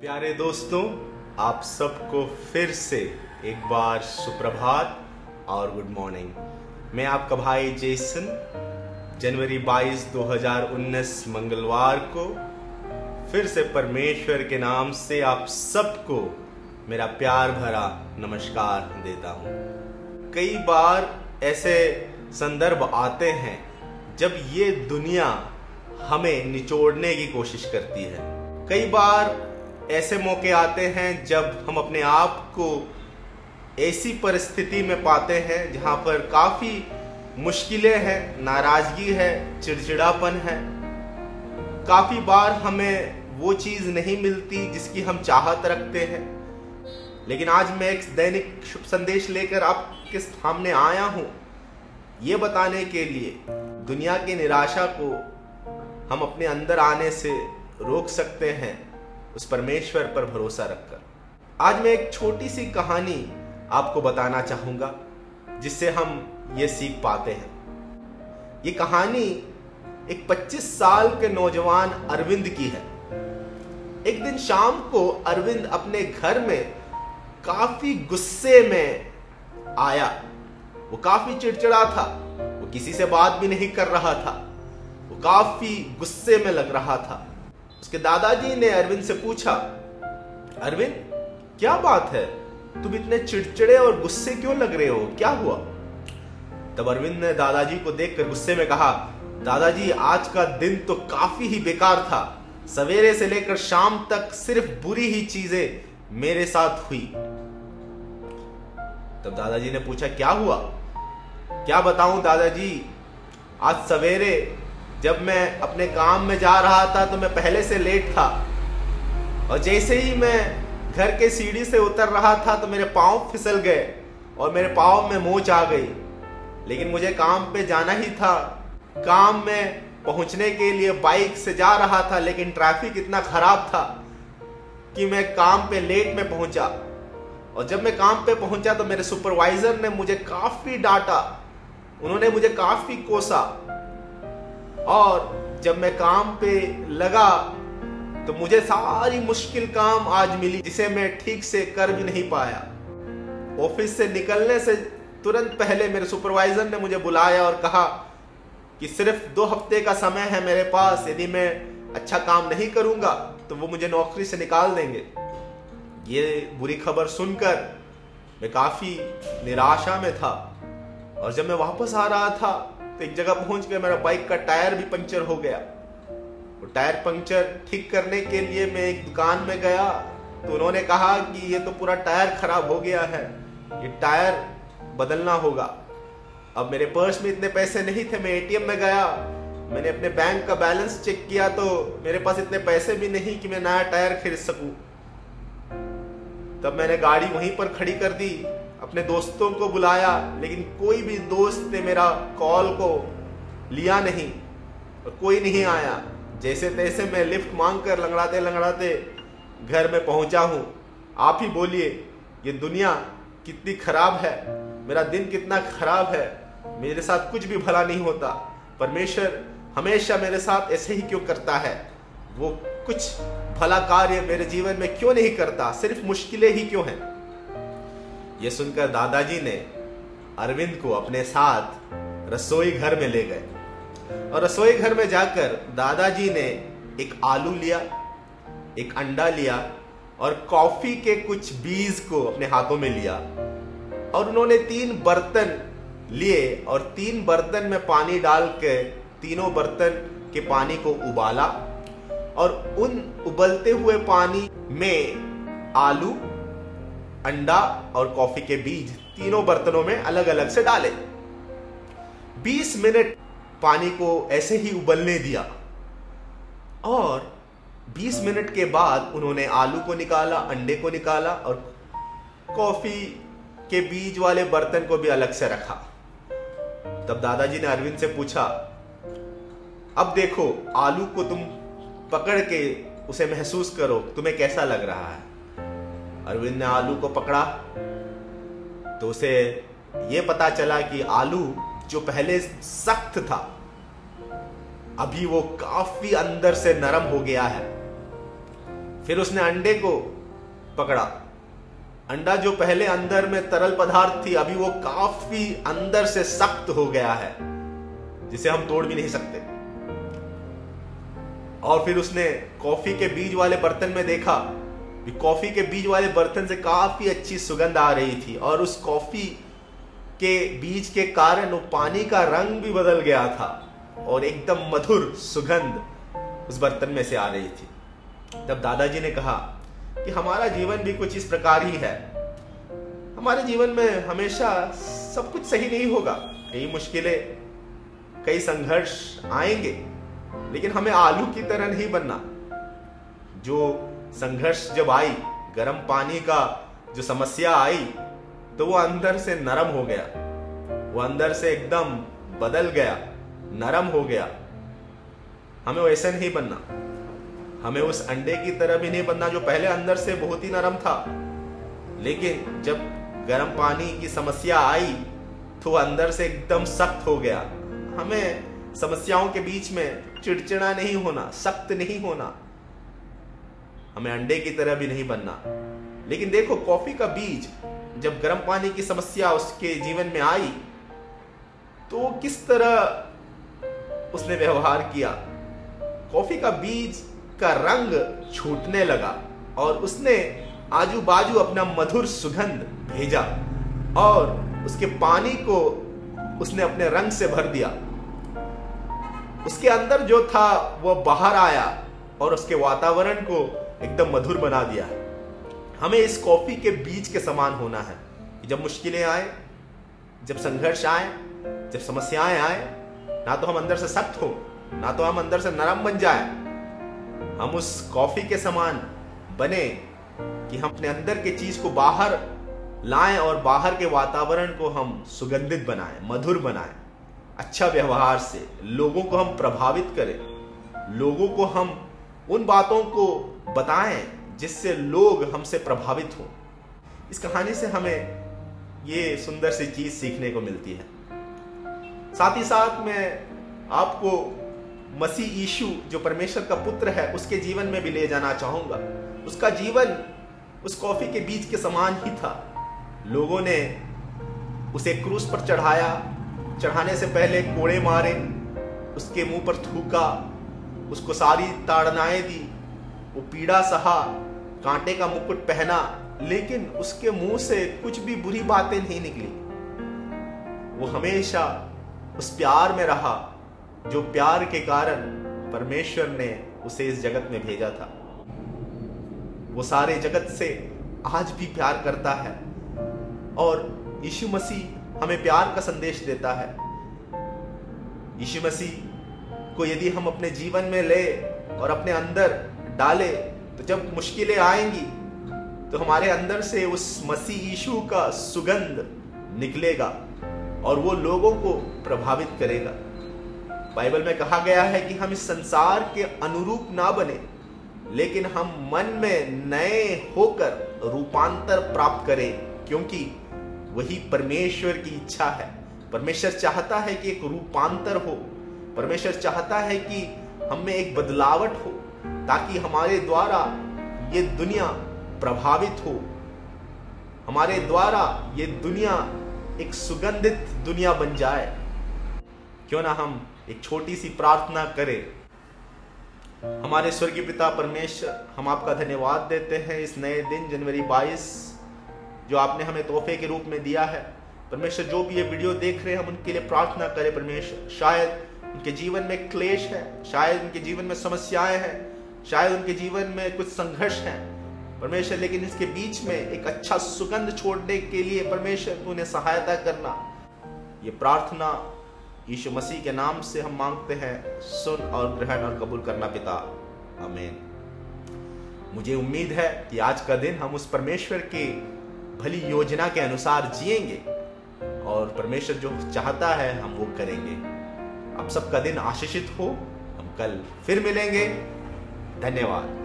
प्यारे दोस्तों, आप सबको फिर से एक बार सुप्रभात और गुड मॉर्निंग। मैं आपका भाई जेसन, जनवरी 22 2019 मंगलवार को फिर से परमेश्वर के नाम से आप सबको मेरा प्यार भरा नमस्कार देता हूँ। कई बार ऐसे संदर्भ आते हैं जब ये दुनिया हमें निचोड़ने की कोशिश करती है। कई बार ऐसे मौके आते हैं जब हम अपने आप को ऐसी परिस्थिति में पाते हैं जहाँ पर काफ़ी मुश्किलें हैं, नाराज़गी है, चिड़चिड़ापन है। काफ़ी बार हमें वो चीज़ नहीं मिलती जिसकी हम चाहत रखते हैं। लेकिन आज मैं एक दैनिक शुभ संदेश लेकर आपके सामने आया हूँ। ये बताने के लिए, दुनिया की निराशा को हम अपने अंदर आने से रोक सकते हैं। उस परमेश्वर पर भरोसा रखकर। आज मैं एक छोटी सी कहानी आपको बताना चाहूँगा, जिससे हम ये सीख पाते हैं। ये कहानी एक 25 साल के नौजवान अरविंद की है। एक दिन शाम को अरविंद अपने घर में काफ़ी गुस्से में आया। वो काफ़ी चिड़चिड़ा था। वो किसी से बात भी नहीं कर रहा था। वो काफ़ी गुस्से में लग रहा था। उसके दादाजी ने अरविंद से पूछा, अरविंद, क्या बात है? तुम इतने चिड़चिड़े और गुस्से क्यों लग रहे हो? क्या हुआ? तब अरविंद ने दादाजी को देखकर गुस्से में कहा, दादाजी, आज का दिन तो काफ़ी ही बेकार था। सवेरे से लेकर शाम तक सिर्फ़ बुरी ही चीज़ें मेरे साथ हुई। तब दादाजी ने पूछा, क्या हुआ? क्या बताऊँ दादाजी? आज सवेरे जब मैं अपने काम में जा रहा था तो मैं पहले से लेट था। और जैसे ही मैं घर के सीढ़ी से उतर रहा था तो मेरे पाँव फिसल गए और मेरे पाँव में मोच आ गई। लेकिन मुझे काम पे जाना ही था। काम में पहुँचने के लिए बाइक से जा रहा था, लेकिन ट्रैफ़िक इतना खराब था कि मैं काम पे लेट में पहुँचा। और जब मैं काम पे पहुँचा तो मेरे सुपरवाइजर ने मुझे काफ़ी डांटा। उन्होंने मुझे काफ़ी कोसा। और जब मैं काम पे लगा तो मुझे सारी मुश्किल काम आज मिली, जिसे मैं ठीक से कर भी नहीं पाया। ऑफ़िस से निकलने से तुरंत पहले मेरे सुपरवाइजर ने मुझे बुलाया और कहा कि सिर्फ़ दो हफ़्ते का समय है मेरे पास, यदि मैं अच्छा काम नहीं करूँगा तो वो मुझे नौकरी से निकाल देंगे। ये बुरी खबर सुनकर मैं काफ़ी निराशा में था और जब मैं वापस आ रहा था तो एक जगह पहुँच गया मेरा बाइक का टायर भी पंचर हो गया। वो टायर पंचर ठीक करने के लिए मैं एक दुकान में गया तो उन्होंने कहा कि ये तो पूरा टायर खराब हो गया है, ये टायर बदलना होगा। अब मेरे पर्स में इतने पैसे नहीं थे, मैं एटीएम में गया, मैंने अपने बैंक का बैलेंस चेक किया तो मेरे पास इतने पैसे भी नहीं कि मैं नया टायर खरीद सकूँ। तब मैंने गाड़ी वहीं पर खड़ी कर दी अपने दोस्तों को बुलाया, लेकिन कोई भी दोस्त ने मेरा कॉल को लिया नहीं और कोई नहीं आया। जैसे तैसे मैं लिफ्ट मांग कर लंगड़ाते लंगड़ाते घर में पहुँचा हूँ। आप ही बोलिए, ये दुनिया कितनी खराब है, मेरा दिन कितना खराब है, मेरे साथ कुछ भी भला नहीं होता। परमेश्वर हमेशा मेरे साथ ऐसे ही क्यों करता है? वो कुछ भला कार्य मेरे जीवन में क्यों नहीं करता? सिर्फ़ मुश्किलें ही क्यों हैं? ये सुनकर दादाजी ने अरविंद को अपने साथ रसोई घर में ले गए। और रसोई घर में जाकर दादाजी ने एक आलू लिया, एक अंडा लिया और कॉफ़ी के कुछ बीज को अपने हाथों में लिया। और उन्होंने तीन बर्तन लिए और तीन बर्तन में पानी डाल के तीनों बर्तन के पानी को उबाला और उन उबलते हुए पानी में आलू अंडा और कॉफ़ी के बीज तीनों बर्तनों में अलग अलग से डाले। 20 मिनट पानी को ऐसे ही उबलने दिया और 20 मिनट के बाद उन्होंने आलू को निकाला, अंडे को निकाला और कॉफ़ी के बीज वाले बर्तन को भी अलग से रखा। तब दादाजी ने अरविंद से पूछा, अब देखो, आलू को तुम पकड़ के उसे महसूस करो, तुम्हें कैसा लग रहा है? अरविंद ने आलू को पकड़ा तो उसे यह पता चला कि आलू जो पहले सख्त था, अभी वो काफ़ी अंदर से नरम हो गया है। फिर उसने अंडे को पकड़ा। अंडा जो पहले अंदर में तरल पदार्थ थी, अभी वो काफ़ी अंदर से सख्त हो गया है, जिसे हम तोड़ भी नहीं सकते। और फिर उसने कॉफ़ी के बीज वाले बर्तन में देखा कॉफ़ी के बीज वाले बर्तन से काफ़ी अच्छी सुगंध आ रही थी और उस कॉफ़ी के बीज के कारण वो पानी का रंग भी बदल गया था और एकदम मधुर सुगंध उस बर्तन में से आ रही थी। तब दादाजी ने कहा कि हमारा जीवन भी कुछ इस प्रकार ही है। हमारे जीवन में हमेशा सब कुछ सही नहीं होगा। कई मुश्किलें, कई संघर्ष आएँगे, लेकिन हमें आलू की तरह नहीं बनना। जो संघर्ष जब आई, गर्म पानी का जो समस्या आई तो वो अंदर से नरम हो गया। वो अंदर से एकदम बदल गया, नरम हो गया। हमें वैसे नहीं बनना। हमें उस अंडे की तरह भी नहीं बनना जो पहले अंदर से बहुत ही नरम था। लेकिन जब गर्म पानी की समस्या आई तो अंदर से एकदम सख्त हो गया। हमें समस्याओं के बीच में चिड़चिड़ा नहीं होना, सख्त नहीं होना। हमें अंडे की तरह भी नहीं बनना। लेकिन देखो, कॉफ़ी का बीज जब गर्म पानी की समस्या उसके जीवन में आई तो किस तरह उसने व्यवहार किया? कॉफ़ी का बीज का रंग छूटने लगा और उसने आजू बाजू अपना मधुर सुगंध भेजा और उसके पानी को उसने अपने रंग से भर दिया। उसके अंदर जो था वह बाहर आया और उसके वातावरण को एकदम मधुर बना दिया है। हमें इस कॉफ़ी के बीज के समान होना है जब मुश्किलें आए, जब संघर्ष आए, जब समस्याएँ आए, ना तो हम अंदर से सख्त हो, ना तो हम अंदर से नरम बन जाए। हम उस कॉफ़ी के समान बने कि हम अपने अंदर के चीज़ को बाहर लाएँ और बाहर के वातावरण को हम सुगंधित बनाएँ, मधुर बनाएँ। अच्छा व्यवहार से, लोगों को हम प्रभावित करें, लोगों को हम उन बातों को बताएँ जिससे लोग हमसे प्रभावित हो। इस कहानी से हमें ये सुंदर सी चीज़ सीखने को मिलती है। साथ ही साथ मैं आपको मसीह यीशु, जो परमेश्वर का पुत्र है, उसके जीवन में भी ले जाना चाहूँगा। उसका जीवन उस कॉफ़ी के बीज के समान ही था। लोगों ने उसे क्रूस पर चढ़ाया। चढ़ाने से पहले कोड़े मारे, उसके मुँह पर थूका, उसको सारी ताड़नाएँ दी वो पीड़ा सहा, कांटे का मुकुट पहना, लेकिन उसके मुँह से कुछ भी बुरी बातें नहीं निकली। वो हमेशा उस प्यार में रहा, जो प्यार के कारण परमेश्वर ने उसे इस जगत में भेजा था। वो सारे जगत से आज भी प्यार करता है, और यीशु मसीह हमें प्यार का संदेश देता है। यीशु मसीह को यदि हम अपने जीवन में ले और अपने अंदर डाले तो जब मुश्किलें आएँगी तो हमारे अंदर से उस मसीह यीशु का सुगंध निकलेगा और वो लोगों को प्रभावित करेगा। बाइबल में कहा गया है कि हम इस संसार के अनुरूप ना बने, लेकिन हम मन में नए होकर रूपांतर प्राप्त करें, क्योंकि वही परमेश्वर की इच्छा है। परमेश्वर चाहता है कि एक रूपांतर हो। परमेश्वर चाहता है कि हम में एक बदलावट हो। ताकि हमारे द्वारा ये दुनिया प्रभावित हो। हमारे द्वारा ये दुनिया एक सुगंधित दुनिया बन जाए। क्यों ना हम एक छोटी सी प्रार्थना करें। हमारे स्वर्गीय पिता परमेश्वर, हम आपका धन्यवाद देते हैं इस नए दिन, जनवरी 22 जो आपने हमें तोहफे के रूप में दिया है। परमेश्वर, जो भी ये वीडियो देख रहे हैं, हम उनके लिए प्रार्थना करें। परमेश्वर, शायद उनके जीवन में क्लेश है, शायद उनके जीवन में समस्याएँ हैं शायद उनके जीवन में कुछ संघर्ष है परमेश्वर, लेकिन इसके बीच में एक अच्छा सुगंध छोड़ने के लिए परमेश्वर उन्हें सहायता करना। ये प्रार्थना यीशु मसीह के नाम से हम मांगते हैं। सुन और ग्रहण और कबूल करना पिता। अमेन मुझे उम्मीद है कि आज का दिन हम उस परमेश्वर की भली योजना के अनुसार जिएँगे और परमेश्वर जो चाहता है हम वो करेंगे। अब सबका दिन आशीषित हो। हम कल फिर मिलेंगे। धन्यवाद